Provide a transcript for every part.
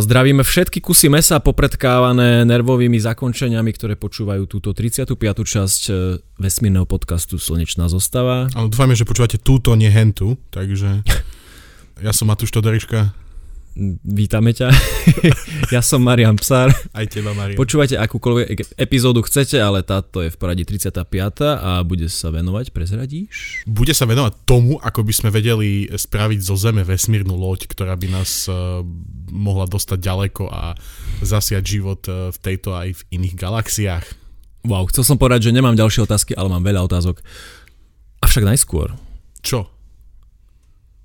Zdravíme všetky kusy mesa popredkávané nervovými zakončeniami, ktoré počúvajú túto 35. časť e, vesmírneho podcastu Slnečná zostava. Ale dúfajme, že počúvate túto, nie hentu, takže ja som Matúš Todoriška. Vítame ťa. ja som Marian Psár. Aj teba, Marian. Počúvajte akúkoľvek epizódu chcete, ale táto je v poradí 35. a bude sa venovať, prezradíš? Bude sa venovať tomu, ako by sme vedeli spraviť zo Zeme vesmírnu loď, ktorá by nás uh, mohla dostať ďaleko a zasiať život uh, v tejto aj v iných galaxiách. Wow, chcel som povedať, že nemám ďalšie otázky, ale mám veľa otázok. Avšak najskôr. Čo?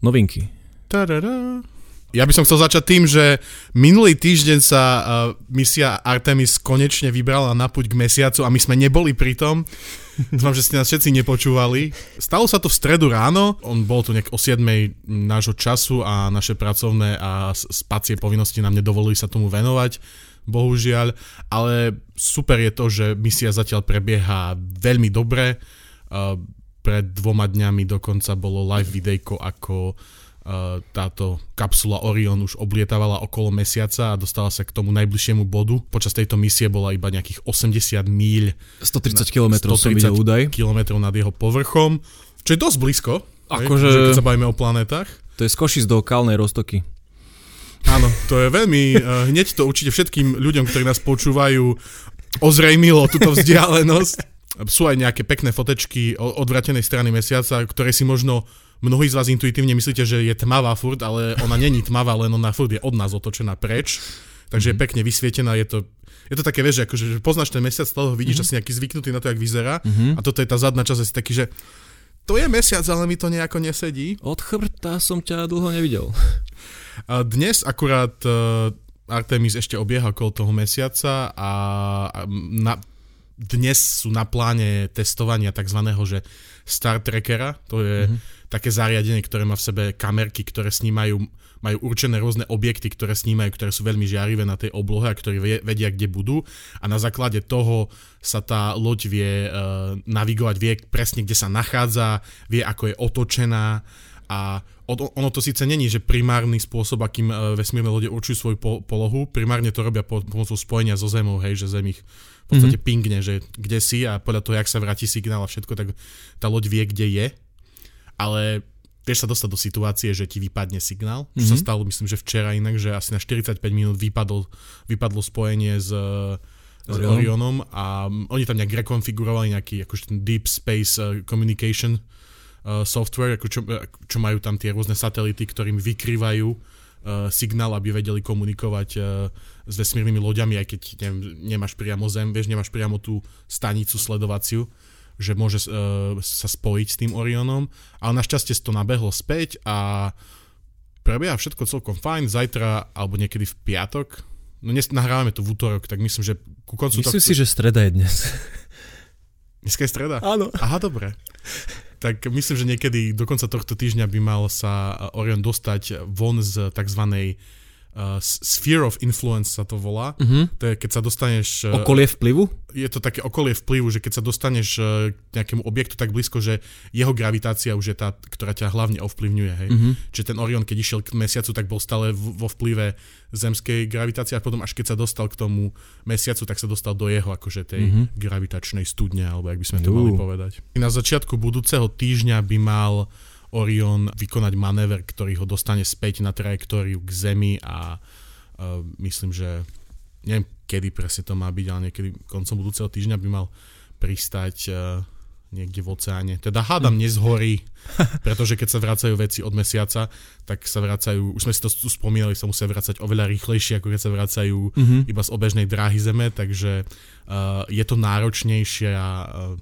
Novinky. Ta-da-da. Ja by som chcel začať tým, že minulý týždeň sa uh, misia Artemis konečne vybrala na puť k mesiacu a my sme neboli pri tom. Dúfam, že ste nás všetci nepočúvali. Stalo sa to v stredu ráno, on bol tu nejak o 7 nášho času a naše pracovné a spacie povinnosti nám nedovolili sa tomu venovať, bohužiaľ. Ale super je to, že misia zatiaľ prebieha veľmi dobre. Uh, pred dvoma dňami dokonca bolo live videjko, ako táto kapsula Orion už oblietávala okolo mesiaca a dostala sa k tomu najbližšiemu bodu. Počas tejto misie bola iba nejakých 80 míľ. 130 km som videl údaj. km nad jeho povrchom, čo je dosť blízko. Akože... Že keď sa bavíme o planetách. To je z Košic do Kalnej roztoky. Áno, to je veľmi, uh, hneď to určite všetkým ľuďom, ktorí nás počúvajú, ozrejmilo túto vzdialenosť. Sú aj nejaké pekné fotečky od odvratenej strany mesiaca, ktoré si možno mnohí z vás intuitívne myslíte, že je tmavá furt, ale ona není tmavá, len ona furt je od nás otočená preč. Takže mm-hmm. je mhm. pekne vysvietená, je to, je to také, vieš, akože, že poznáš ten mesiac, toho vidíš, mm-hmm. asi nejaký zvyknutý na to, jak vyzerá. Mm-hmm. A toto je tá zadná časť, asi taký, že to je mesiac, ale mi to nejako nesedí. Od chrbta som ťa dlho nevidel. A dnes akurát uh, Artemis ešte obieha okolo toho mesiaca a, a na, dnes sú na pláne testovania tzv. že Star Trackera, to je mm-hmm. Také zariadenie, ktoré má v sebe kamerky, ktoré snímajú, majú určené rôzne objekty, ktoré snímajú, ktoré sú veľmi žiarivé na tej oblohe a ktorí vedia, kde budú a na základe toho sa tá loď vie uh, navigovať, vie presne, kde sa nachádza, vie, ako je otočená a ono to síce není, že primárny spôsob, akým uh, vesmírne lode určujú svoju po- polohu, primárne to robia po- pomocou spojenia so Zemou, hej, že Zem ich v podstate mm-hmm. pingne, že kde si a podľa toho, jak sa vráti signál a všetko, tak tá loď vie, kde je. Ale vieš sa dostať do situácie, že ti vypadne signál, čo mm-hmm. sa mhm. stalo, myslím, že včera inak, že asi na 45 minút vypadlo, vypadlo spojenie s, s Orion. Orionom a oni tam nejak rekonfigurovali nejaký akože ten Deep Space uh, Communication uh, software, ako čo, čo majú tam tie rôzne satelity, ktorým vykrývajú uh, signál, aby vedeli komunikovať uh, s vesmírnymi loďami, aj keď neviem, nemáš priamo Zem, vieš, nemáš priamo tú stanicu sledovaciu, že môže uh, sa spojiť s tým Orionom, ale našťastie to nabehlo späť a prebieha všetko celkom fajn, zajtra alebo niekedy v piatok, no dnes nahrávame to v útorok, tak myslím, že ku koncu Myslím tohto... si, že streda je dnes. Dneska je streda? Áno. Aha, dobre. Tak myslím, že niekedy do konca tohto týždňa by mal sa Orion dostať von z tzv uh, Sphere of Influence sa to volá. Uh-huh. To je, keď sa dostaneš... Uh, okolie vplyvu? Je to také okolie vplyvu, že keď sa dostaneš uh, k nejakému objektu tak blízko, že jeho gravitácia už je tá, ktorá ťa hlavne ovplyvňuje. Hej? Uh-huh. Čiže ten Orion, keď išiel k mesiacu, tak bol stále vo vplyve zemskej gravitácie a potom až keď sa dostal k tomu mesiacu, tak sa dostal do jeho akože tej uh-huh. gravitačnej studne, alebo jak by sme to uh. mali povedať. Na začiatku budúceho týždňa by mal Orion vykonať manéver, ktorý ho dostane späť na trajektóriu k Zemi a uh, myslím, že neviem, kedy presne to má byť, ale niekedy koncom budúceho týždňa by mal pristať uh, niekde v oceáne. Teda hádam hm. nezhorí, pretože keď sa vracajú veci od mesiaca, tak sa vracajú, už sme si to tu spomínali, sa musia vracať oveľa rýchlejšie, ako keď sa vracajú mm-hmm. iba z obežnej dráhy Zeme, takže uh, je to náročnejšia uh,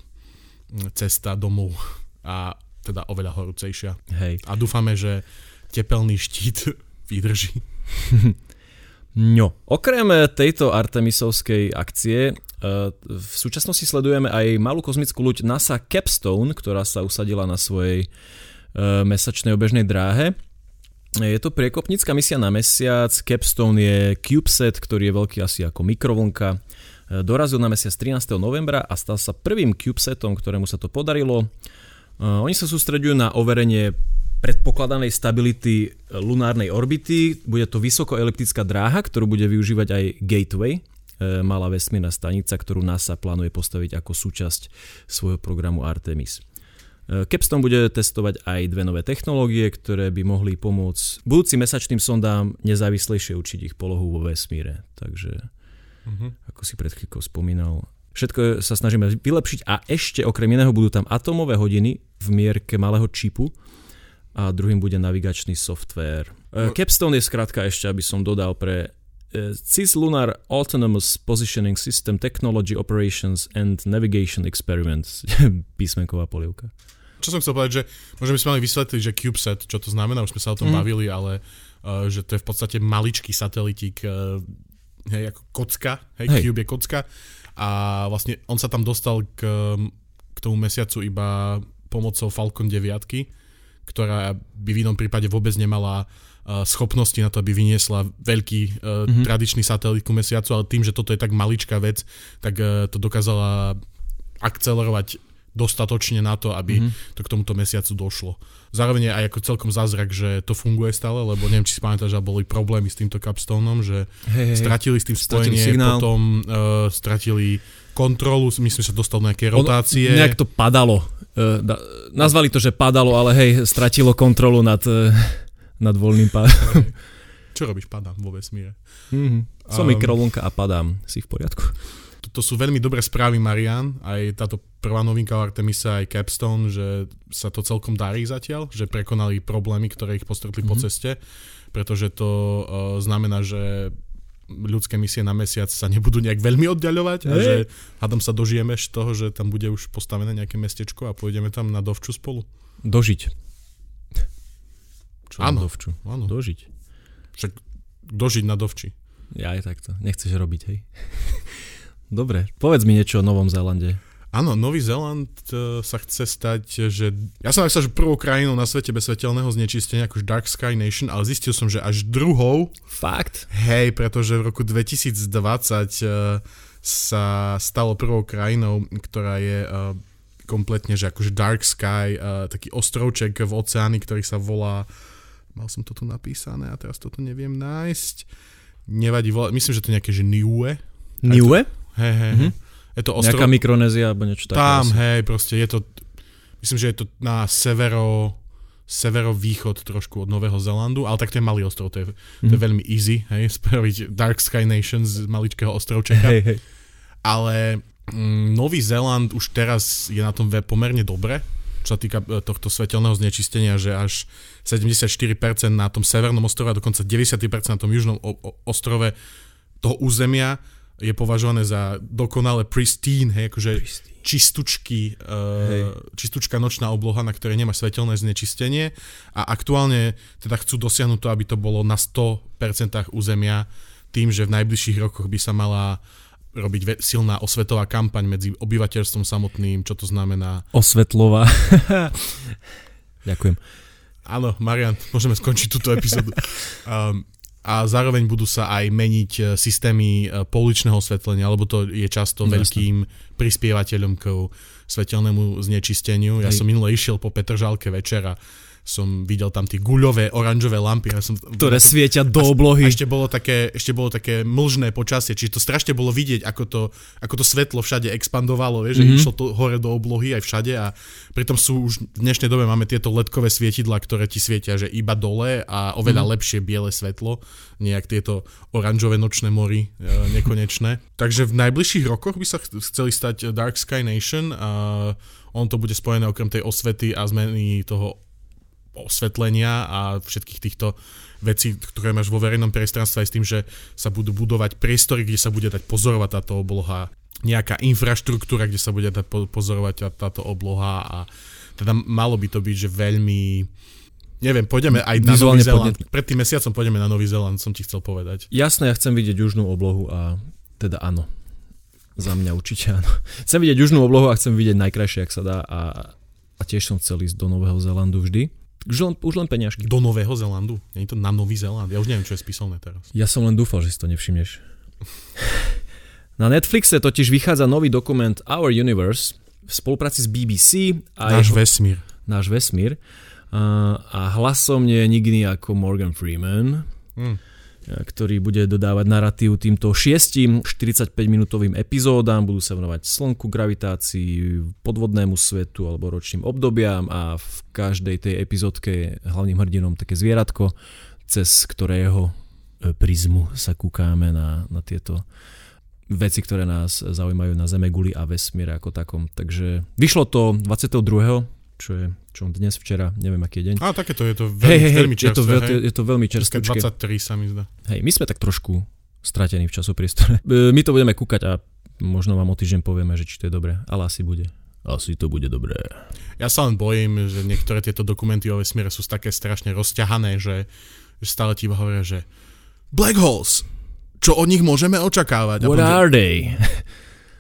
cesta domov a teda oveľa horúcejšia. Hej. A dúfame, že tepelný štít vydrží. No, okrem tejto Artemisovskej akcie e, v súčasnosti sledujeme aj malú kozmickú loď NASA Capstone, ktorá sa usadila na svojej e, mesačnej obežnej dráhe. Je to priekopnícka misia na mesiac. Capstone je CubeSat, ktorý je veľký asi ako mikrovlnka. Dorazil na mesiac 13. novembra a stal sa prvým CubeSatom, ktorému sa to podarilo. Eh, oni sa sústreďujú na overenie predpokladanej stability lunárnej orbity. Bude to vysokoeliptická dráha, ktorú bude využívať aj Gateway, E, malá vesmírna stanica, ktorú NASA plánuje postaviť ako súčasť svojho programu Artemis. Capstone bude testovať aj dve nové technológie, ktoré by mohli pomôcť budúcim mesačným sondám nezávislejšie učiť ich polohu vo vesmíre. Takže, uh-huh. ako si pred chvíľkou spomínal, všetko sa snažíme vylepšiť a ešte okrem iného budú tam atomové hodiny v mierke malého čipu a druhým bude navigačný software. E, no. Capstone je skrátka ešte, aby som dodal pre Uh, Cislunar Autonomous Positioning System Technology Operations and Navigation Experiments. Písmenková polievka. Čo som chcel povedať, že možno by sme mali vysvetliť, že CubeSat, čo to znamená, už sme sa o tom mm. bavili, ale uh, že to je v podstate maličký satelitík, uh, hej, ako kocka, hej, hej, Cube je kocka a vlastne on sa tam dostal k, k tomu mesiacu iba pomocou Falcon 9, ktorá by v inom prípade vôbec nemala schopnosti na to, aby vyniesla veľký uh, mm-hmm. tradičný satelit ku mesiacu, ale tým, že toto je tak maličká vec, tak uh, to dokázala akcelerovať dostatočne na to, aby mm-hmm. to k tomuto mesiacu došlo. Zároveň je aj ako celkom zázrak, že to funguje stále, lebo neviem, či si pamätáš, že boli problémy s týmto capstoneom, že hey, stratili s tým spojenie, signál. potom uh, stratili kontrolu, myslím, že sa dostal do nejaké rotácie. Ono, nejak to padalo. Uh, da, nazvali to, že padalo, ale hej, stratilo kontrolu nad... Uh nad voľným pádom. Čo robíš? Padám vo vesmíre. Mm-hmm. Som um, mikrovlnka a padám. Si v poriadku? To, sú veľmi dobré správy, Marian. Aj táto prvá novinka o Artemisa, aj Capstone, že sa to celkom darí zatiaľ, že prekonali problémy, ktoré ich postretli mm-hmm. po mhm. ceste, pretože to uh, znamená, že ľudské misie na mesiac sa nebudú nejak veľmi oddaľovať a že hádam sa dožijeme z toho, že tam bude už postavené nejaké mestečko a pôjdeme tam na dovču spolu. Dožiť. Čo áno, dovču? Áno. Dožiť. Však dožiť na dovči. Ja aj takto. Nechceš robiť, hej? Dobre, povedz mi niečo o Novom Zélande. Áno, Nový Zéland uh, sa chce stať, že... Ja som myslel, že prvou krajinou na svete bez svetelného znečistenia akož Dark Sky Nation, ale zistil som, že až druhou. Fakt? Hej, pretože v roku 2020 uh, sa stalo prvou krajinou, ktorá je kompletne, že akože Dark Sky, taký ostrovček v oceáni, ktorý sa volá Mal som to tu napísané a teraz toto neviem nájsť. Nevadí, volá, myslím, že to nejaké, že Niue. Niue? Hej, hej, mm-hmm. Je to ostrov... Nejaká Mikronézia alebo niečo také. Tam, asi. hej, proste je to, myslím, že je to na severo, severovýchod trošku od Nového Zelandu, ale tak to je malý ostrov, to je, mm-hmm. to je mhm. veľmi easy, hej, spraviť Dark Sky Nation z maličkého ostrovčeka. Hej, hej. Ale mm, Nový Zeland už teraz je na tom pomerne dobre, čo sa týka e, tohto svetelného znečistenia, že až 74% na tom severnom ostrove a dokonca 90% na tom južnom ostrove toho územia je považované za dokonale pristine, hej, akože pristine. Čistúčky, uh, čistúčka nočná obloha, na ktorej nemá svetelné znečistenie a aktuálne teda chcú dosiahnuť to, aby to bolo na 100% územia tým, že v najbližších rokoch by sa mala robiť silná osvetová kampaň medzi obyvateľstvom samotným, čo to znamená. Osvetlová. Ďakujem. Áno, Marian, môžeme skončiť túto epizódu. Um, a zároveň budú sa aj meniť e, systémy e, pouličného osvetlenia, lebo to je často no, veľkým prispievateľom k svetelnému znečisteniu. Ja Hej. som minule išiel po Petržalke večera som videl tam tie guľové, oranžové lampy. Ja som, Ktoré svietia do oblohy. A ešte bolo, také, ešte bolo také mlžné počasie, čiže to strašne bolo vidieť, ako to, ako to svetlo všade expandovalo, mm-hmm. že išlo to hore do oblohy aj všade a pritom sú už v dnešnej dobe máme tieto ledkové svietidla, ktoré ti svietia, že iba dole a oveľa mm-hmm. lepšie biele svetlo, nejak tieto oranžové nočné mori e, nekonečné. Takže v najbližších rokoch by sa chceli stať Dark Sky Nation a on to bude spojené okrem tej osvety a zmeny toho osvetlenia a všetkých týchto vecí, ktoré máš vo verejnom priestranstve aj s tým, že sa budú budovať priestory, kde sa bude dať pozorovať táto obloha, nejaká infraštruktúra, kde sa bude dať pozorovať táto obloha a teda malo by to byť, že veľmi Neviem, pôjdeme aj na Nový Zeland. Pred tým mesiacom pôjdeme na Nový Zeland, som ti chcel povedať. Jasné, ja chcem vidieť južnú oblohu a teda áno. Za mňa určite áno. Chcem vidieť južnú oblohu a chcem vidieť najkrajšie, ak sa dá a, a tiež som chcel ísť do Nového Zelandu vždy. Už len, už len peňažky. Do Nového Zelandu? Nie je to na Nový Zeland? Ja už neviem, čo je spísané teraz. Ja som len dúfal, že si to nevšimneš. na Netflixe totiž vychádza nový dokument Our Universe v spolupráci s BBC. A náš jeho, vesmír. Náš vesmír. A, a hlasom nie je nikdy ako Morgan Freeman. Hm. Ktorý bude dodávať narratív týmto šiestim 45-minútovým epizódám. Budú sa venovať slnku, gravitácii, podvodnému svetu alebo ročným obdobiam a v každej tej epizódke je hlavným hrdinom také zvieratko, cez ktorého e, prizmu sa kúkáme na, na tieto veci, ktoré nás zaujímajú na Zeme, guli a vesmíre ako takom. Takže vyšlo to 22 čo je čo dnes, včera, neviem aký je deň. A takéto je to veľmi, hej, hej, veľmi je to, čerstvé. veľ, hej. je to veľmi čerstvé. 23 sa mi zdá. Hej, my sme tak trošku stratení v časopriestore. E, My to budeme kúkať a možno vám o týždeň povieme, že či to je dobré, ale asi bude. Asi to bude dobré. Ja sa len bojím, že niektoré tieto dokumenty o vesmíre sú také strašne rozťahané, že, že stále ti hovoria, že Black holes, čo od nich môžeme očakávať? A What že are they?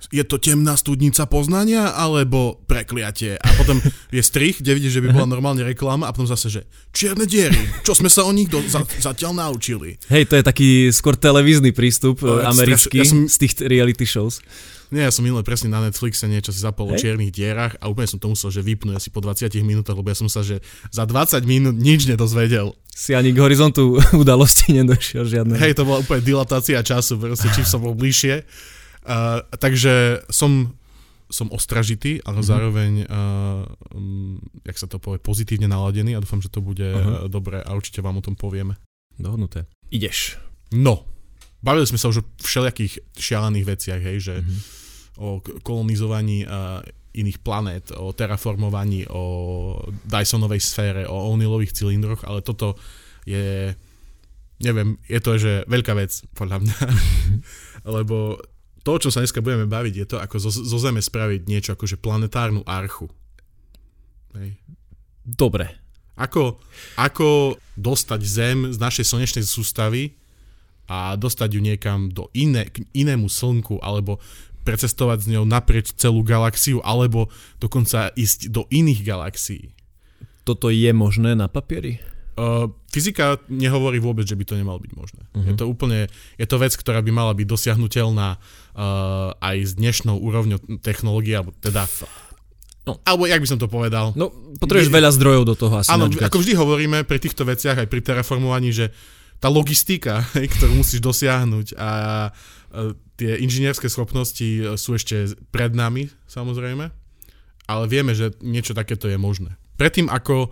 Je to temná studnica poznania, alebo prekliatie? A potom je strich, kde vidíš, že by bola normálne reklama a potom zase, že čierne diery, čo sme sa o nich do, za, zatiaľ naučili? Hej, to je taký skôr televízny prístup No, ja americký ja som- z tých reality shows. Nie, ja som minule presne na Netflixe niečo si zapol o Hej. čiernych dierach a úplne som to musel že vypnúť asi po 20 minútach, lebo ja som sa, že za 20 minút nič nedozvedel. Si ani k horizontu udalosti nedošiel žiadne. Hej, to bola úplne dilatácia času, proste čím som bol bližšie. Uh, takže som, som ostražitý, ale Mhm. zároveň, uh, um, jak sa to povie, pozitívne naladený a dúfam, že to bude Aha. uh, dobré a určite vám o tom povieme. Dohodnuté. Ideš. No, bavili sme sa už o všelijakých šialených veciach, hej, že Mhm. o kolonizovaní uh, iných planét, o terraformovaní, o Dysonovej sfére, o O'Neillových cylindroch, ale toto je, neviem, je to, že veľká vec, podľa mňa. Lebo to, o čom sa dneska budeme baviť, je to, ako zo, zo Zeme spraviť niečo akože planetárnu archu. Hej. Dobre. Ako, ako dostať Zem z našej slnečnej sústavy a dostať ju niekam do iné, k inému slnku, alebo precestovať s ňou naprieč celú galaxiu, alebo dokonca ísť do iných galaxií. Toto je možné na papieri? Uh, fyzika nehovorí vôbec, že by to nemalo byť možné. Mhm. Uh-huh. Je to úplne, je to vec, ktorá by mala byť dosiahnutelná uh, aj s dnešnou úrovňou technológie, alebo teda No. Alebo jak by som to povedal? No, potrebuješ Je- veľa zdrojov do toho asi Áno, načkať. ako vždy hovoríme pri týchto veciach, aj pri terraformovaní, že tá logistika, ktorú musíš dosiahnuť a e, tie inžinierské schopnosti e, sú ešte pred nami, samozrejme, ale vieme, že niečo takéto je možné. Predtým, ako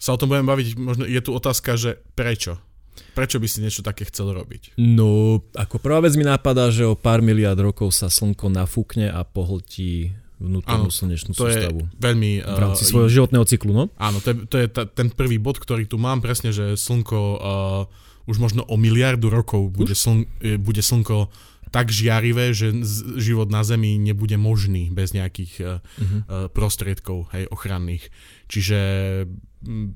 sa o tom budeme baviť, možno je tu otázka, že prečo? Prečo by si niečo také chcel robiť? No, ako prvá vec mi napadá, že o pár miliard rokov sa slnko nafúkne a pohltí vnútornú Áno, slnečnú To je sústavu. veľmi... V rámci svojho životného cyklu, no? Áno, to je, to je ta, ten prvý bod, ktorý tu mám presne, že slnko uh, už možno o miliardu rokov bude, sln, e, bude slnko tak žiarivé, že život na Zemi nebude možný bez nejakých uh, Mhm. uh, prostriedkov hej, ochranných. Čiže mm,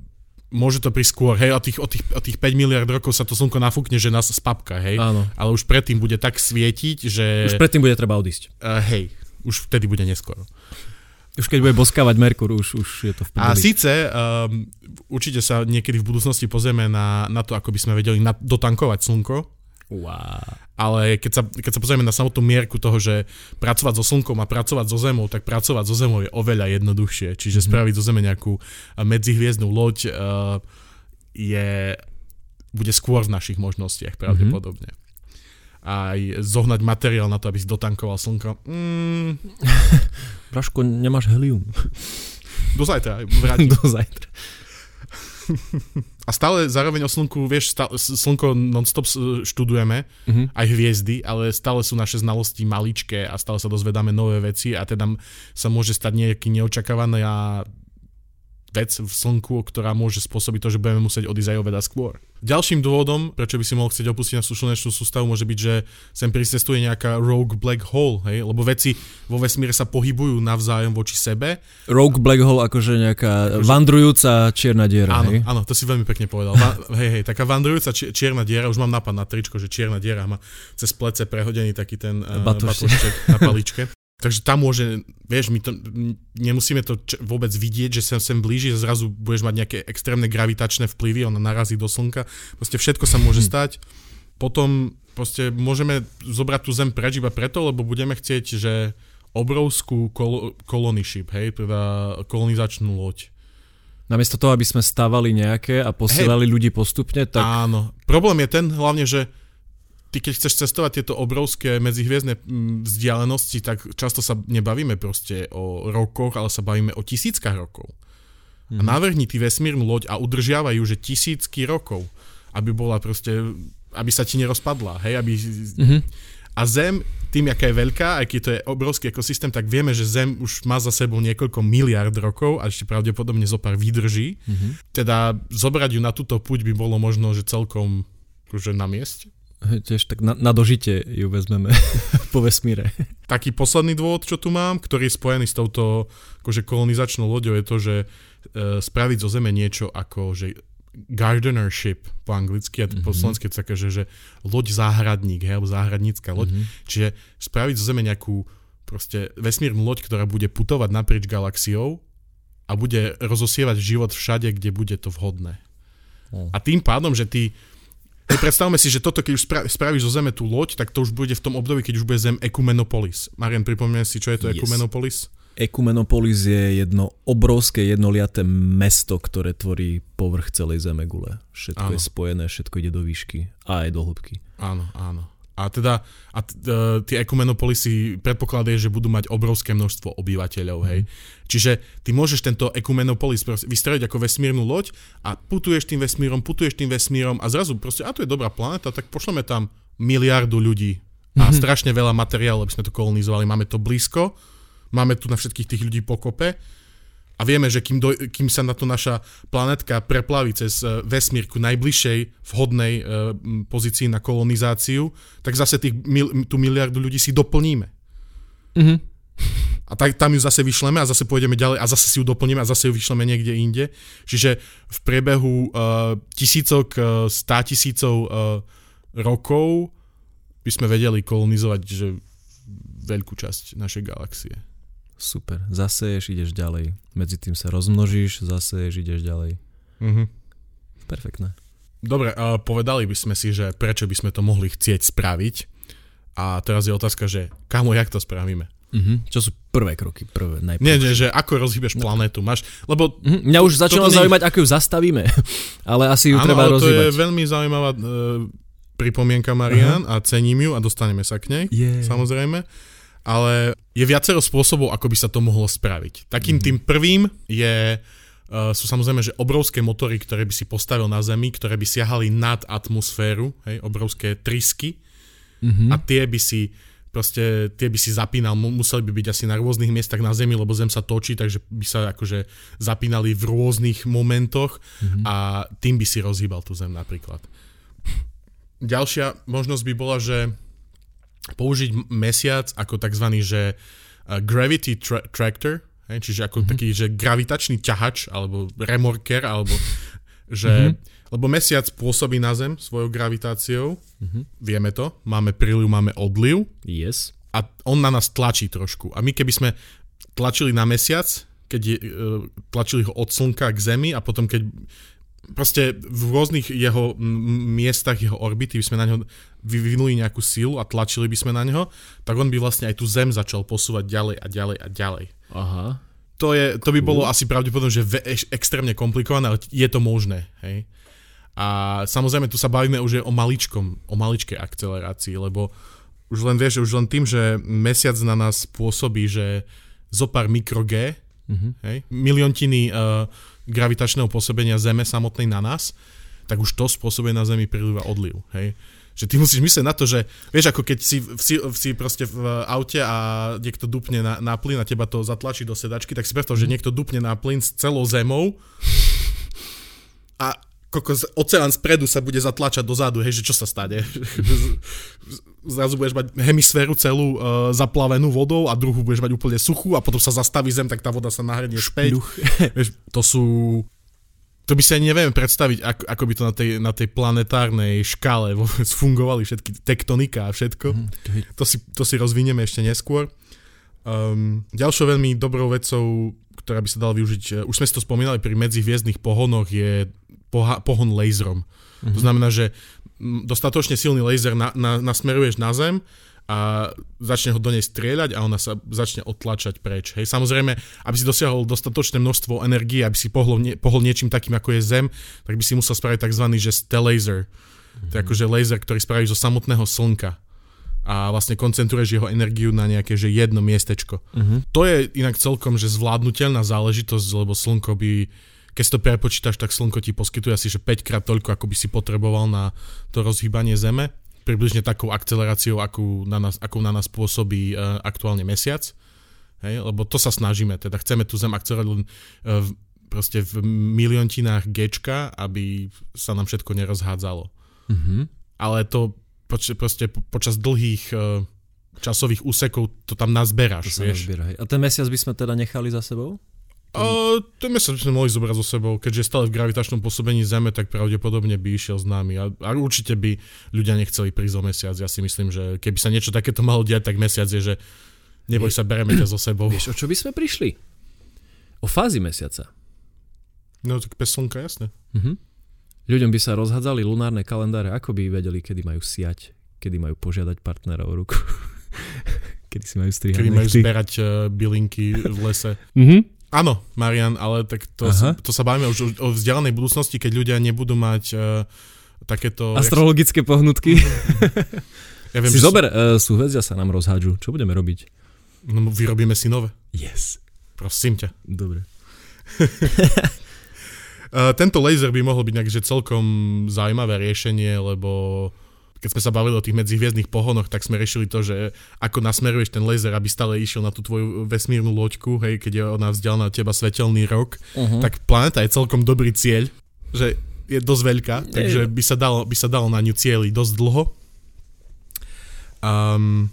môže to prísť skôr, hej, o tých, o, tých, o tých 5 miliard rokov sa to slnko nafúkne, že nás spapka, hej, Áno. ale už predtým bude tak svietiť, že Už predtým bude treba odísť. uh, hej, už vtedy bude neskoro. Už keď bude boskávať Merkur, už, už je to v A prdeli. síce um, určite sa niekedy v budúcnosti pozrieme na, na to, ako by sme vedeli na, dotankovať slnko, Wow. ale keď sa, keď sa pozrieme na samotnú mierku toho, že pracovať so slnkom a pracovať so zemou, tak pracovať so zemou je oveľa jednoduchšie. Čiže Mhm. spraviť zo zeme nejakú uh, medzihviezdnú loď uh, je, bude skôr v našich možnostiach pravdepodobne. Aj zohnať materiál na to, aby si dotankoval slnko. Mm, Braško, nemáš helium. do zajtra, vrátim. Do zajtra. A stále zároveň o slnku, vieš, stále, slnko non-stop študujeme, Mhm. aj hviezdy, ale stále sú naše znalosti maličké a stále sa dozvedáme nové veci a teda sa môže stať nejaký neočakávaná vec v slnku, ktorá môže spôsobiť to, že budeme musieť odísť aj oveľa skôr. Ďalším dôvodom, prečo by si mohol chcieť opustiť našu slnečnú sústavu, môže byť, že sem pricestuje nejaká rogue black hole, hej? lebo veci vo vesmíre sa pohybujú navzájom voči sebe Rogue Black Hole akože nejaká vandrujúca čierna diera, Áno, hej? áno, to si veľmi pekne povedal. Va, hej, hej, taká vandrujúca či, čierna diera, už mám nápad na tričko, že čierna diera má cez plece prehodený taký ten uh, Batožtek. batožtek na paličke. Takže tam môže, vieš, my to, nemusíme to č- vôbec vidieť, že sa sem blíži, že zrazu budeš mať nejaké extrémne gravitačné vplyvy, ona narazí do slnka, proste všetko sa môže stať. Potom proste môžeme zobrať tú zem preč iba preto, lebo budeme chcieť, že obrovskú kol- colony ship, hej, teda kolonizačnú loď Namiesto toho, aby sme stavali nejaké a posielali hey, ľudí postupne, tak... Áno. Problém je ten hlavne, že ty keď chceš cestovať tieto obrovské medzihviezdne vzdialenosti, tak často sa nebavíme proste o rokoch, ale sa bavíme o tisíckach rokov. Mm. A mhm. navrhni ty vesmírnu loď a udržiavajú, že tisícky rokov, aby bola proste, aby sa ti nerozpadla, hej, aby... Mm-hmm. A Zem, tým, aká je veľká, keď to je obrovský ekosystém, tak vieme, že Zem už má za sebou niekoľko miliard rokov a ešte pravdepodobne zo pár vydrží. Mm-hmm. Teda zobrať ju na túto puť by bolo možno, že celkom že na mieste. Tiež tak na, na dožite ju vezmeme po vesmíre. Taký posledný dôvod, čo tu mám, ktorý je spojený s touto akože kolonizačnou loďou, je to, že e, spraviť zo Zeme niečo ako, že gardenership po anglicky a mm-hmm. po mhm. slovensky také, že, že loď záhradník, hej, alebo záhradnícka loď. Mm-hmm. Čiže spraviť zo Zeme nejakú proste vesmírnu loď, ktorá bude putovať naprieč galaxiou a bude rozosievať život všade, kde bude to vhodné. Oh. A tým pádom, že ty Hej, predstavme si, že toto, keď už spravíš zo Zeme tú loď, tak to už bude v tom období, keď už bude Zem Ekumenopolis. Marian, pripomínaj si, čo je to yes. Ekumenopolis? Ekumenopolis je jedno obrovské jednoliaté mesto, ktoré tvorí povrch celej Zemegule. Všetko áno. je spojené, všetko ide do výšky a aj do hĺbky. Áno, áno. A teda a t- uh, tie ekumenopolisy predpokladajú, že budú mať obrovské množstvo obyvateľov, hej. Mm. Čiže ty môžeš tento ekumenopolis vystrojiť ako vesmírnu loď a putuješ tým vesmírom, putuješ tým vesmírom a zrazu proste, a to je dobrá planéta, tak pošleme tam miliardu ľudí a mm-hmm. strašne veľa materiálov, aby sme to kolonizovali. Máme to blízko, máme tu na všetkých tých ľudí pokope a vieme, že kým, do, kým sa na to naša planetka preplaví cez e, vesmír ku najbližšej vhodnej uh, pozícii na kolonizáciu, tak zase tých, mil, tú miliardu ľudí si doplníme. Mm-hmm. A tak, tam ju zase vyšleme a zase pôjdeme ďalej a zase si ju doplníme a zase ju vyšleme niekde inde. Čiže v priebehu uh, tisícok, uh, stá tisícov uh, rokov by sme vedeli kolonizovať že veľkú časť našej galaxie. Super. Zaseješ, ideš ďalej. Medzi tým sa rozmnožíš, zaseješ, ideš ďalej. Mm-hmm. Perfektné. Dobre, uh, povedali by sme si, že prečo by sme to mohli chcieť spraviť. A teraz je otázka, že kamo, jak to spravíme? Mm-hmm. Čo sú prvé kroky? Prvé, Nie, nie, že ako rozhýbeš no. planétu. Máš, lebo mm-hmm. Mňa už začalo nie... zaujímať, ako ju zastavíme. ale asi ju ano, treba ale rozhýbať. to je veľmi zaujímavá uh, pripomienka, Marian, uh-huh. a cením ju a dostaneme sa k nej, yeah. samozrejme ale je viacero spôsobov, ako by sa to mohlo spraviť. Takým mm-hmm. tým prvým je, uh, sú samozrejme, že obrovské motory, ktoré by si postavil na Zemi, ktoré by siahali nad atmosféru, hej, obrovské trysky mm-hmm. a tie by si proste tie by si zapínal, museli by byť asi na rôznych miestach na Zemi, lebo Zem sa točí, takže by sa akože zapínali v rôznych momentoch mm-hmm. a tým by si rozhýbal tú Zem napríklad. Ďalšia možnosť by bola, že použiť mesiac ako tzv. že uh, gravity tra- tractor, hej, čiže ako mm-hmm. taký, že gravitačný ťahač, alebo remorker, alebo že, mm-hmm. lebo mesiac pôsobí na Zem svojou gravitáciou, mm-hmm. vieme to, máme príliv, máme odliv. Yes. A on na nás tlačí trošku. A my keby sme tlačili na mesiac, keď je, uh, tlačili ho od slnka k Zemi a potom keď proste v rôznych jeho miestach, jeho orbity by sme na neho vyvinuli nejakú silu a tlačili by sme na neho, tak on by vlastne aj tú Zem začal posúvať ďalej a ďalej a ďalej. Aha. To, je, to by bolo asi pravdepodobne, že ve, extrémne komplikované, ale je to možné. Hej? A samozrejme tu sa bavíme už o maličkom, o maličkej akcelerácii, lebo už len vieš, už len tým, že mesiac na nás pôsobí, že zo pár mikro G, mm-hmm. hej, miliontiny uh, gravitačného pôsobenia Zeme samotnej na nás, tak už to spôsobuje na Zemi príliv a odliv. Hej? Že ty musíš myslieť na to, že vieš, ako keď si, si, si proste v aute a niekto dupne na, na plyn a teba to zatlačí do sedačky, tak si predstav, že niekto dupne na plyn s celou zemou a kokos, oceán spredu sa bude zatlačať dozadu, hej, že čo sa stane? Zrazu budeš mať hemisféru celú uh, zaplavenú vodou a druhú budeš mať úplne suchú a potom sa zastaví zem, tak tá voda sa nahrnie späť. to sú to by si ani nevieme predstaviť, ako, ako by to na tej, na tej planetárnej škále fungovali všetky tektonika a všetko. Mm, to, si, to si rozvinieme ešte neskôr. Um, ďalšou veľmi dobrou vecou, ktorá by sa dala využiť, eh, už sme si to spomínali pri medzihviezdnych pohonoch, je poha- pohon laserom. Mm-hmm. To znamená, že dostatočne silný laser na, na, nasmeruješ na zem a začne ho do nej strieľať a ona sa začne odtlačať preč. Hej, samozrejme, aby si dosiahol dostatočné množstvo energie, aby si pohol, nie, pohol niečím takým, ako je Zem, tak by si musel spraviť tzv. že laser. Mm-hmm. To je akože laser, ktorý spravíš zo samotného slnka a vlastne koncentruješ jeho energiu na nejaké že jedno miestečko. Mm-hmm. To je inak celkom že zvládnutelná záležitosť, lebo slnko by keď to prepočítaš, tak slnko ti poskytuje asi že 5 krát toľko, ako by si potreboval na to rozhýbanie Zeme približne takou akceleráciou, akú na nás, akú na nás pôsobí uh, aktuálne mesiac. Hej, lebo to sa snažíme, teda chceme tú Zem akcelerovať len uh, proste v miliontinách Gčka, aby sa nám všetko nerozhádzalo. Mm-hmm. Ale to poč- proste po- počas dlhých uh, časových úsekov to tam nazberáš. To vieš? Nazbiera, hej. A ten mesiac by sme teda nechali za sebou? Uh, ten mesiac by sme mohli zobrať so sebou, keďže je stále v gravitačnom pôsobení Zeme, tak pravdepodobne by išiel s nami. A, a určite by ľudia nechceli prísť o mesiac. Ja si myslím, že keby sa niečo takéto malo diať, tak mesiac je, že neboj sa, bereme ťa so sebou. Vieš, o čo by sme prišli? O fázi mesiaca. No tak bez slnka, jasne. Uh-huh. Ľuďom by sa rozhádzali lunárne kalendáre, ako by vedeli, kedy majú siať, kedy majú požiadať partnera o ruku. kedy si majú strihať Kedy majú zberať uh, bylinky v lese. Uh-huh. Áno, Marian, ale tak to, sa, to sa bavíme už o, o vzdialenej budúcnosti, keď ľudia nebudú mať uh, takéto... Astrologické jak... pohnutky. ja viem, si zober, uh, súhvezia sa nám rozhádžu. Čo budeme robiť? No, vyrobíme si nové. Yes. Prosím ťa. Dobre. uh, tento laser by mohol byť nejaké celkom zaujímavé riešenie, lebo keď sme sa bavili o tých medzihviezdnych pohonoch, tak sme riešili to, že ako nasmeruješ ten laser, aby stále išiel na tú tvoju vesmírnu loďku, hej, keď je ona vzdialená od teba svetelný rok, uh-huh. tak planéta je celkom dobrý cieľ, že je dosť veľká, je. takže by sa, dalo, by sa dalo na ňu cieliť dosť dlho. Um,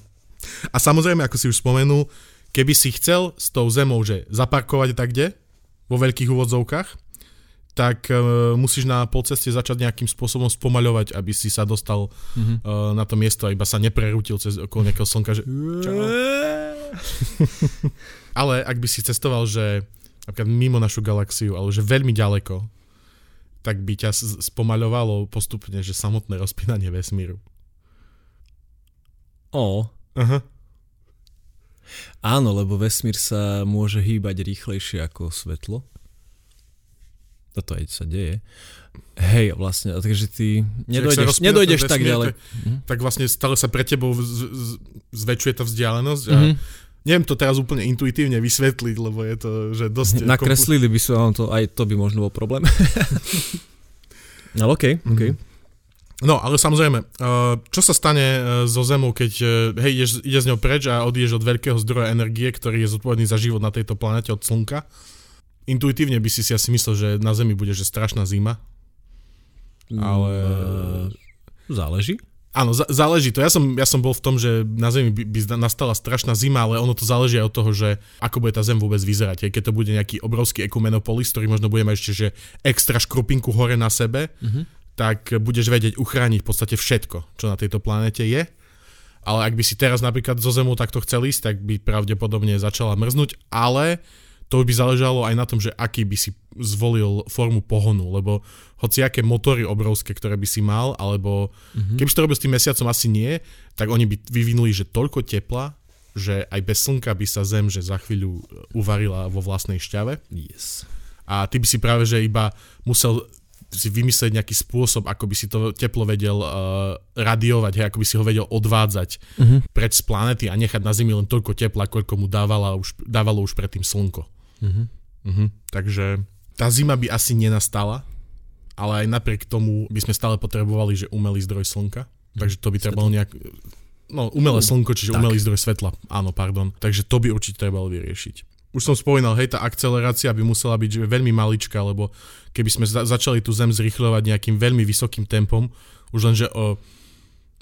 a samozrejme, ako si už spomenul, keby si chcel s tou zemou, že zaparkovať tak kde, vo veľkých úvodzovkách, tak uh, musíš na polceste začať nejakým spôsobom spomaľovať, aby si sa dostal mm-hmm. uh, na to miesto a iba sa neprerútil cez okolo nejakého slnka, že Ale ak by si cestoval, že napríklad mimo našu galaxiu, ale že veľmi ďaleko, tak by ťa spomaľovalo postupne, že samotné rozpínanie vesmíru. O. Aha. Áno, lebo vesmír sa môže hýbať rýchlejšie ako svetlo toto aj sa deje. Hej, vlastne, takže ty nedojdeš, nedojdeš tak ďalej. Tak, mm. tak vlastne stále sa pre tebou z, z, zväčšuje tá vzdialenosť a mm-hmm. neviem to teraz úplne intuitívne vysvetliť, lebo je to, že dosť... Nakreslili by sa vám to, aj to by možno bol problém. Ale okej, okay, mhm. okay. No, ale samozrejme, čo sa stane e, so Zemou, keď e, hej, ideš, ide z ňou preč a odídeš od veľkého zdroja energie, ktorý je zodpovedný za život na tejto planete od Slnka, intuitívne by si si asi myslel, že na Zemi bude že strašná zima. Ale... Uh, záleží. Áno, z- záleží to. Ja som, ja som bol v tom, že na Zemi by, by nastala strašná zima, ale ono to záleží aj od toho, že ako bude tá Zem vôbec vyzerať. Aj keď to bude nejaký obrovský ekumenopolis, ktorý možno bude mať ešte že extra škrupinku hore na sebe, uh-huh. tak budeš vedieť uchrániť v podstate všetko, čo na tejto planete je. Ale ak by si teraz napríklad zo Zemu takto chcel ísť, tak by pravdepodobne začala mrznúť, ale to by záležalo aj na tom, že aký by si zvolil formu pohonu, lebo hoci aké motory obrovské, ktoré by si mal, alebo mm-hmm. keby si to robil s tým mesiacom, asi nie, tak oni by vyvinuli, že toľko tepla, že aj bez slnka by sa Zem, že za chvíľu uvarila vo vlastnej šťave. Yes. A ty by si práve, že iba musel si vymyslieť nejaký spôsob, ako by si to teplo vedel uh, radiovať, hej, ako by si ho vedel odvádzať uh-huh. preč z planety a nechať na Zemi len toľko tepla, koľko mu dávala už, dávalo už predtým slnko. Uh-huh. Uh-huh. Takže tá zima by asi nenastala, ale aj napriek tomu by sme stále potrebovali, že umelý zdroj slnka. Takže to by trebalo nejak... No, umelé slnko, čiže tak. umelý zdroj svetla. Áno, pardon. Takže to by určite trebalo vyriešiť. Už som spomínal, hej, tá akcelerácia by musela byť veľmi maličká, lebo keby sme za- začali tú Zem zrychľovať nejakým veľmi vysokým tempom, už len, že o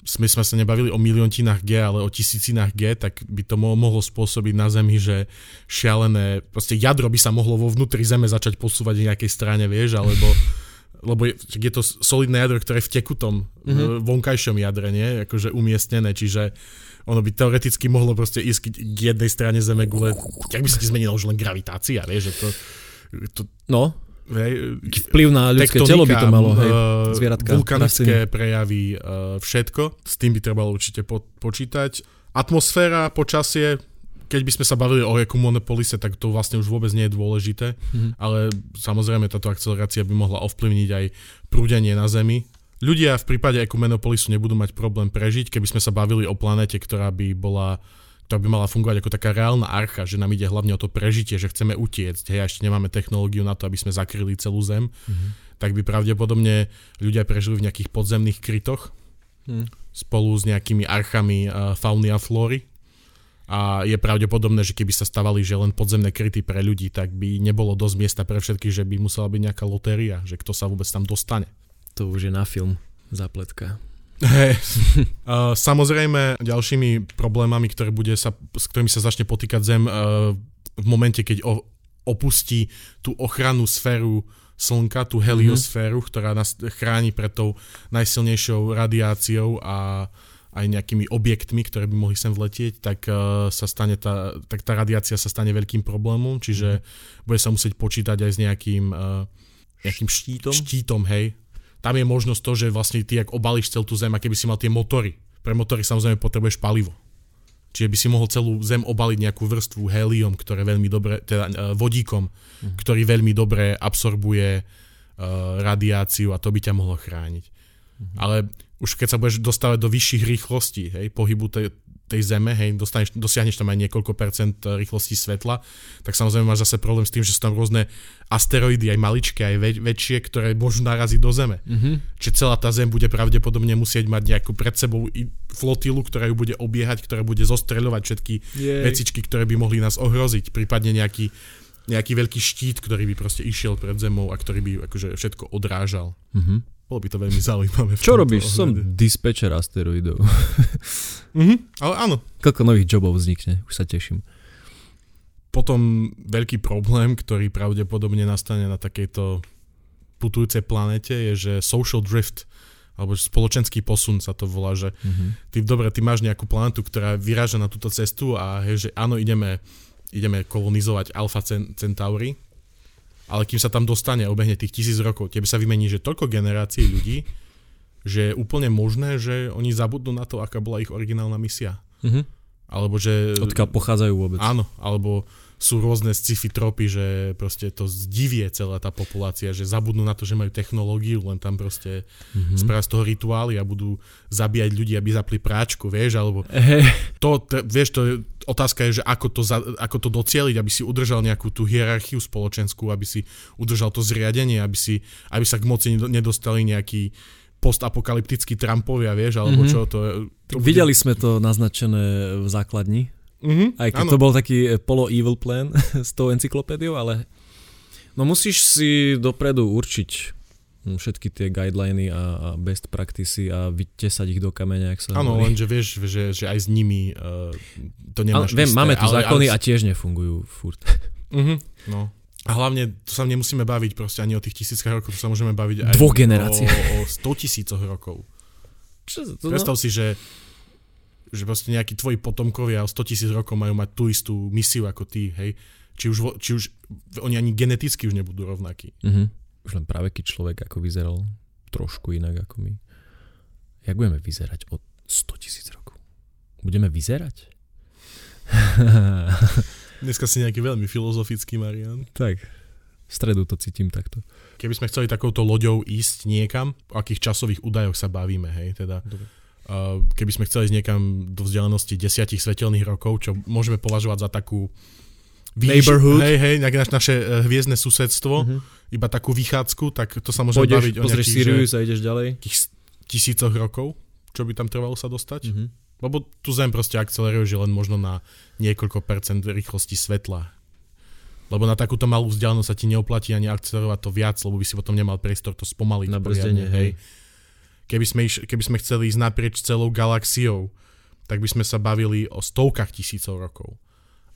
sme, sme sa nebavili o miliontinách G, ale o tisícinách G, tak by to mohlo spôsobiť na Zemi, že šialené, proste jadro by sa mohlo vo vnútri Zeme začať posúvať v nejakej strane, vieš, alebo lebo je, je to solidné jadro, ktoré je v tekutom mm-hmm. vonkajšom jadre, nie? Akože umiestnené, čiže ono by teoreticky mohlo proste ísť k jednej strane Zeme gule, jak by sa ti zmenila už len gravitácia, vieš, že to, to... No, hej, Vplyv na ľudské telo by to malo, hej, eh, zvieratka, vulkanické prejavy, eh, všetko. S tým by trebalo určite po, počítať. Atmosféra, počasie, keď by sme sa bavili o Ekumonopolise, tak to vlastne už vôbec nie je dôležité, mm-hmm. ale samozrejme táto akcelerácia by mohla ovplyvniť aj prúdenie na Zemi. Ľudia v prípade Ekumenopolisu nebudú mať problém prežiť, keby sme sa bavili o planete, ktorá by bola ktorá by mala fungovať ako taká reálna archa, že nám ide hlavne o to prežitie, že chceme utiecť, hej, a ešte nemáme technológiu na to, aby sme zakryli celú Zem, mm-hmm. tak by pravdepodobne ľudia prežili v nejakých podzemných krytoch mm. spolu s nejakými archami uh, fauny a flóry. A je pravdepodobné, že keby sa stavali že len podzemné kryty pre ľudí, tak by nebolo dosť miesta pre všetkých, že by musela byť nejaká lotéria, že kto sa vôbec tam dostane. To už je na film zapletka. Hey. Uh, samozrejme, ďalšími problémami, ktoré bude sa, s ktorými sa začne potýkať Zem uh, v momente, keď o, opustí tú ochrannú sféru Slnka, tú heliosféru, mm-hmm. ktorá nás chráni pred tou najsilnejšou radiáciou a aj nejakými objektmi, ktoré by mohli sem vletieť, tak, uh, sa stane tá, tak tá radiácia sa stane veľkým problémom, čiže mm. bude sa musieť počítať aj s nejakým, uh, nejakým štítom. štítom, hej, tam je možnosť to, že vlastne ty, ak obalíš celú tú zem, keby si mal tie motory. Pre motory samozrejme potrebuješ palivo. Čiže by si mohol celú zem obaliť nejakú vrstvu helium, ktoré veľmi dobre, teda uh, vodíkom, mm. ktorý veľmi dobre absorbuje uh, radiáciu a to by ťa mohlo chrániť. Mm. Ale už keď sa budeš dostávať do vyšších rýchlostí, hej, pohybu tej, tej zeme, hej, dostaneš, dosiahneš tam aj niekoľko percent eh, rýchlosti svetla, tak samozrejme máš zase problém s tým, že sú tam rôzne asteroidy, aj maličké, aj väč- väčšie, ktoré môžu naraziť do zeme. Mm-hmm. Čiže celá tá zem bude pravdepodobne musieť mať nejakú pred sebou flotilu, ktorá ju bude obiehať, ktorá bude zostreľovať všetky Jej. vecičky, ktoré by mohli nás ohroziť, prípadne nejaký nejaký veľký štít, ktorý by proste išiel pred zemou a ktorý by akože všetko odrážal. Mm-hmm. Bolo by to veľmi zaujímavé. Čo robíš? Ohľade. Som dispečer asteroidov. mm-hmm, ale áno. Koľko nových jobov vznikne, už sa teším. Potom veľký problém, ktorý pravdepodobne nastane na takejto putujúcej planete je, že social drift, alebo spoločenský posun sa to volá, že mm-hmm. ty, dobre, ty máš nejakú planetu, ktorá vyráža na túto cestu a hej, že áno, ideme, ideme kolonizovať Alpha Centauri, ale kým sa tam dostane obehne tých tisíc rokov, tebe sa vymení, že toľko generácií ľudí, že je úplne možné, že oni zabudnú na to, aká bola ich originálna misia. Mm-hmm. Alebo že... Odkiaľ pochádzajú vôbec. Áno, alebo sú rôzne sci-fi tropy, že proste to zdivie celá tá populácia, že zabudnú na to, že majú technológiu, len tam proste mm-hmm. spravia z toho rituály a budú zabíjať ľudí, aby zapli práčku, vieš, alebo hey. to, t- vieš, to je, otázka je, že ako to, za, ako to docieliť, aby si udržal nejakú tú hierarchiu spoločenskú, aby si udržal to zriadenie, aby, si, aby sa k moci nedostali nejakí postapokalyptickí Trumpovia, vieš, alebo mm-hmm. čo to, to bude... Videli sme to naznačené v základni, Mm-hmm, Aj keď ano. to bol taký eh, polo-evil plan s tou encyklopédiou, ale no musíš si dopredu určiť hm, všetky tie guideliny a, a best practices a vytesať ich do kameňa, ak sa Áno, lenže vieš, že, že aj s nimi uh, to nemáš ale, viem, máme tu ale, zákony ale... a tiež nefungujú furt. Mm-hmm, no. A hlavne to sa nemusíme baviť proste ani o tých tisíckach rokov, to sa môžeme baviť aj Dvoch generácií. o, o 100 tisícoch rokov. Čo, to, no? Predstav no? si, že že proste nejakí tvoji potomkovia o 100 tisíc rokov majú mať tú istú misiu ako ty, hej. Či už, či už oni ani geneticky už nebudú rovnakí. Mm-hmm. Už len keď človek ako vyzeral trošku inak ako my. Jak budeme vyzerať od 100 tisíc rokov? Budeme vyzerať? Dneska si nejaký veľmi filozofický, Marian. Tak, v stredu to cítim takto. Keby sme chceli takouto loďou ísť niekam, o akých časových údajoch sa bavíme, hej, teda... Dobre keby sme chceli ísť niekam do vzdialenosti desiatich svetelných rokov, čo môžeme považovať za takú výš, neighborhood. Hej, hej, nejaké naše uh, hviezdne susedstvo, uh-huh. iba takú vychádzku, tak to sa môžeme Pôjdeš, baviť o nejakých, Sirius a ideš ďalej. tisícoch rokov, čo by tam trvalo sa dostať. Uh-huh. Lebo tu Zem proste akceleruje, že len možno na niekoľko percent rýchlosti svetla. Lebo na takúto malú vzdialenosť sa ti neoplatí ani akcelerovať to viac, lebo by si potom nemal priestor to spomaliť. Na brzdenie, hej. hej Keby sme, iš, keby sme chceli ísť naprieč celou galaxiou, tak by sme sa bavili o stovkách tisícov rokov.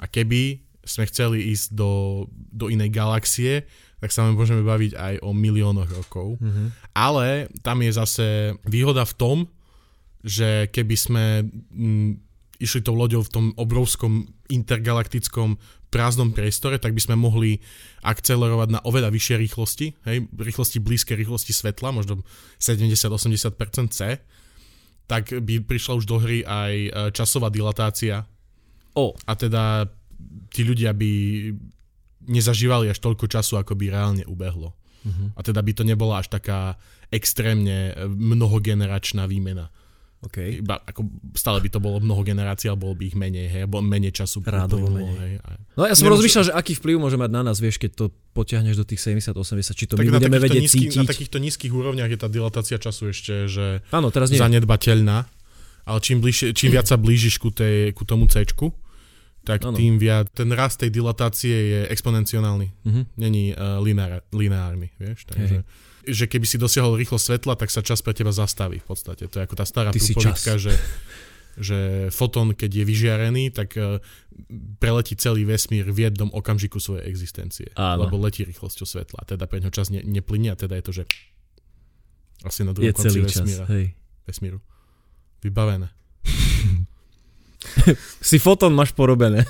A keby sme chceli ísť do, do inej galaxie, tak sa môžeme baviť aj o miliónoch rokov. Mm-hmm. Ale tam je zase výhoda v tom, že keby sme m, išli tou loďou v tom obrovskom intergalaktickom prázdnom priestore, tak by sme mohli akcelerovať na oveľa vyššie rýchlosti, hej, rýchlosti blízke rýchlosti svetla, možno 70-80% C, tak by prišla už do hry aj e, časová dilatácia. O. A teda tí ľudia by nezažívali až toľko času, ako by reálne ubehlo. Uh-huh. A teda by to nebola až taká extrémne mnohogeneračná výmena. Okay. Iba, ako stále by to bolo mnoho generácií, ale bolo by ich menej, hej, alebo menej času. Rádovo menej. Hej, aj. No ja som Nemôžu... rozmýšľal, že aký vplyv môže mať na nás, vieš, keď to potiahneš do tých 70-80, či to my budeme vedieť nízky, cítiť. Na takýchto nízkych úrovniach je tá dilatácia času ešte, že Áno, teraz nie. zanedbateľná, ale čím, bližšie, čím viac sa blížiš ku, tej, ku tomu C, tak ano. tým viac, ten rast tej dilatácie je exponenciálny. Uh-huh. Není uh, lineár, lineárny, vieš, takže... Hey že keby si dosiahol rýchlo svetla, tak sa čas pre teba zastaví v podstate. To je ako tá stará prúpovidka, že, že fotón, keď je vyžiarený, tak uh, preletí celý vesmír v jednom okamžiku svojej existencie. Áno. Lebo letí rýchlosťou svetla. Teda pre ňo čas ne, neplynie a teda je to, že asi na druhom je konci vesmíra. Čas, hej. Vesmíru. Vybavené. si fotón máš porobené.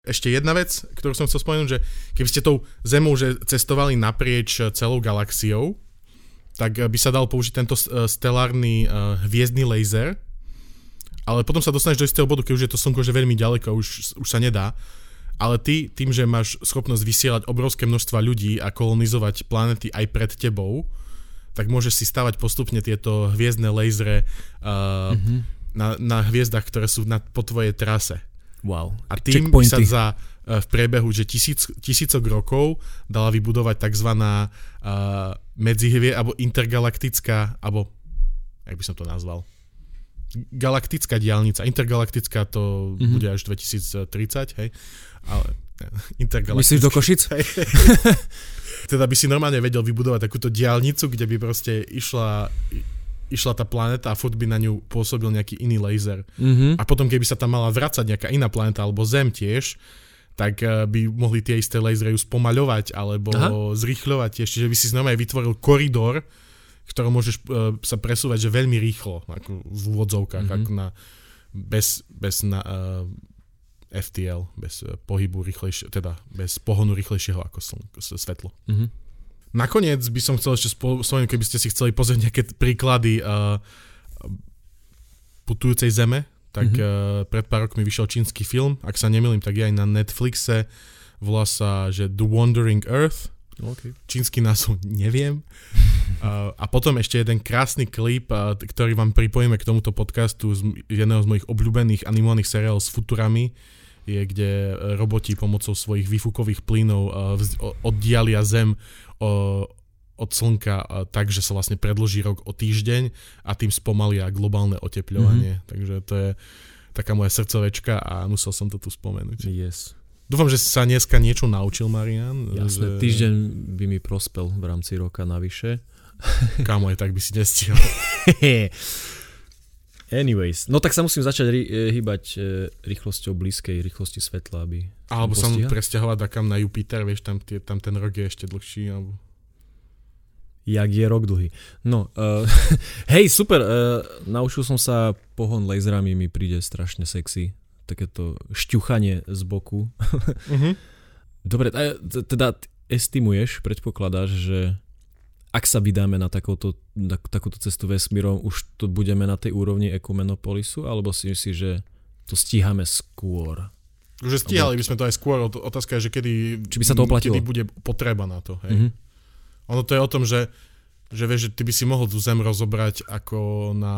Ešte jedna vec, ktorú som chcel spomenúť, že keby ste tou Zemou že cestovali naprieč celou galaxiou, tak by sa dal použiť tento uh, stelárny uh, hviezdny laser, ale potom sa dostaneš do istého bodu, keď už je to slnko že veľmi ďaleko, už, už sa nedá. Ale ty, tým, že máš schopnosť vysielať obrovské množstva ľudí a kolonizovať planety aj pred tebou, tak môžeš si stavať postupne tieto hviezdne lasery uh, mm-hmm. na, na hviezdach, ktoré sú na, po tvojej trase. Wow. A tým by sa za v priebehu že tisíc, tisícok rokov dala vybudovať tzv. Uh, medzihvie, alebo intergalaktická, alebo jak by som to nazval, galaktická diálnica. Intergalaktická to mm-hmm. bude až 2030, hej. Ale intergalaktická. Myslíš do Košic? teda by si normálne vedel vybudovať takúto diálnicu, kde by proste išla išla tá planéta a furt by na ňu pôsobil nejaký iný laser. Mm-hmm. A potom, keby sa tam mala vracať nejaká iná planéta alebo Zem tiež, tak eh, by mohli tie isté lasery spomaľovať alebo Aha. zrýchľovať tiež, čiže by si aj vytvoril koridor, ktorom môžeš uh, sa presúvať že veľmi rýchlo, ako v úvodzovkách, mm-hmm. ako na, bez, bez na, uh, eh, FTL, bez pohybu rýchlejšie, teda bez pohonu rýchlejšieho ako slnko, svetlo. Mm-hmm. Nakoniec by som chcel ešte spomenúť, keby ste si chceli pozrieť nejaké príklady uh, putujúcej zeme, tak mm-hmm. uh, pred pár rokmi vyšiel čínsky film, ak sa nemýlim, tak je aj na Netflixe, volá sa, že The Wandering Earth, okay. čínsky názov neviem. Uh, a potom ešte jeden krásny klip, uh, ktorý vám pripojíme k tomuto podcastu z jedného z mojich obľúbených animovaných seriálov s Futurami, je, kde roboti pomocou svojich výfukových plynov uh, oddialia Zem od Slnka tak, že sa vlastne predloží rok o týždeň a tým spomalia globálne otepľovanie. Mm-hmm. Takže to je taká moja srdcovečka a musel som to tu spomenúť. Yes. Dúfam, že sa dneska niečo naučil, Marian. Jasné, že... týždeň by mi prospel v rámci roka navyše. Kámo, aj tak by si nestihol. Anyways, no tak sa musím začať ry- e, hýbať e, rýchlosťou blízkej rýchlosti svetla, aby... Alebo sa presťahovať takam na Jupiter, vieš, tam, tie, tam ten rok je ešte dlhší, alebo jak je rok dlhý. No, uh, hej, super, uh, naučil som sa pohon laserami, mi príde strašne sexy. Takéto šťuchanie z boku. uh-huh. Dobre, teda estimuješ, predpokladáš, že ak sa vydáme na takúto, na takúto cestu vesmírom, už to budeme na tej úrovni Ekumenopolisu, alebo si myslíš, že to stíhame skôr? Že stíhali by sme to aj skôr, otázka je, že kedy, Či by sa to oplatilo? kedy bude potreba na to. Hej? Uh-huh. Ono to je o tom, že že vieš, že ty by si mohol tú zem rozobrať ako na,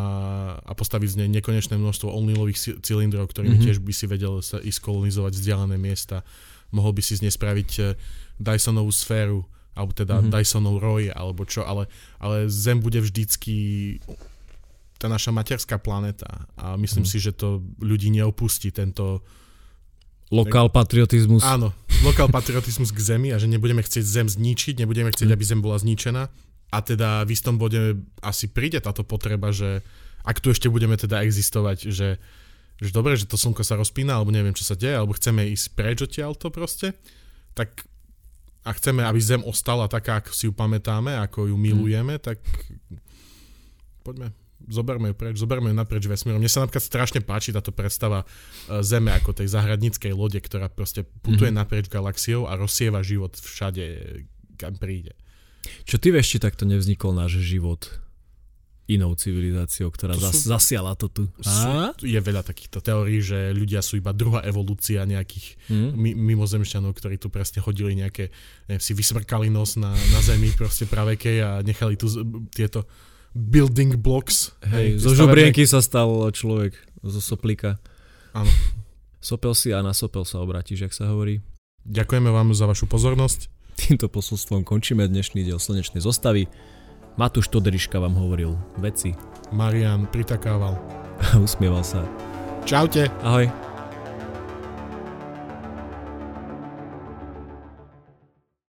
a postaviť z nej nekonečné množstvo onlilových cylindrov, ktorými mm-hmm. tiež by si vedel sa ísť kolonizovať vzdialené miesta. Mohol by si z nej spraviť eh, Dysonovú sféru, alebo teda mm-hmm. Dysonov roj, alebo čo, ale, ale zem bude vždycky tá naša materská planéta a myslím mm-hmm. si, že to ľudí neopustí tento Lokál patriotizmus. Áno, lokál patriotizmus k zemi a že nebudeme chcieť zem zničiť, nebudeme chcieť, mm. aby zem bola zničená. A teda v istom bode asi príde táto potreba, že ak tu ešte budeme teda existovať, že, že dobre, že to slnko sa rozpína, alebo neviem, čo sa deje, alebo chceme ísť preč to proste, tak a chceme, aby Zem ostala taká, ako si ju pamätáme, ako ju milujeme, tak poďme, zoberme ju preč, zoberme ju napreč vesmírom. Mne sa napríklad strašne páči táto predstava e, Zeme ako tej zahradníckej lode, ktorá proste putuje mm-hmm. naprieč galaxiou a rozsieva život všade, kam príde. Čo ty vieš, či takto nevznikol náš život? inou civilizáciou, ktorá to sú, zasiala to tu. Sú, je veľa takýchto teórií, že ľudia sú iba druhá evolúcia nejakých mm. mi, mimozemšťanov, ktorí tu presne chodili nejaké, neviem, si vysmrkali nos na, na zemi proste pravekej a nechali tu tieto building blocks. Hej, zo žobrienky sa stal človek, zo soplíka. Áno. Sopel si a na sopel sa obrátiš, jak sa hovorí. Ďakujeme vám za vašu pozornosť. Týmto posolstvom končíme dnešný diel Slnečnej zostavy. Matúš Todriška vám hovoril veci. Marian pritakával. Usmieval sa. Čaute. Ahoj.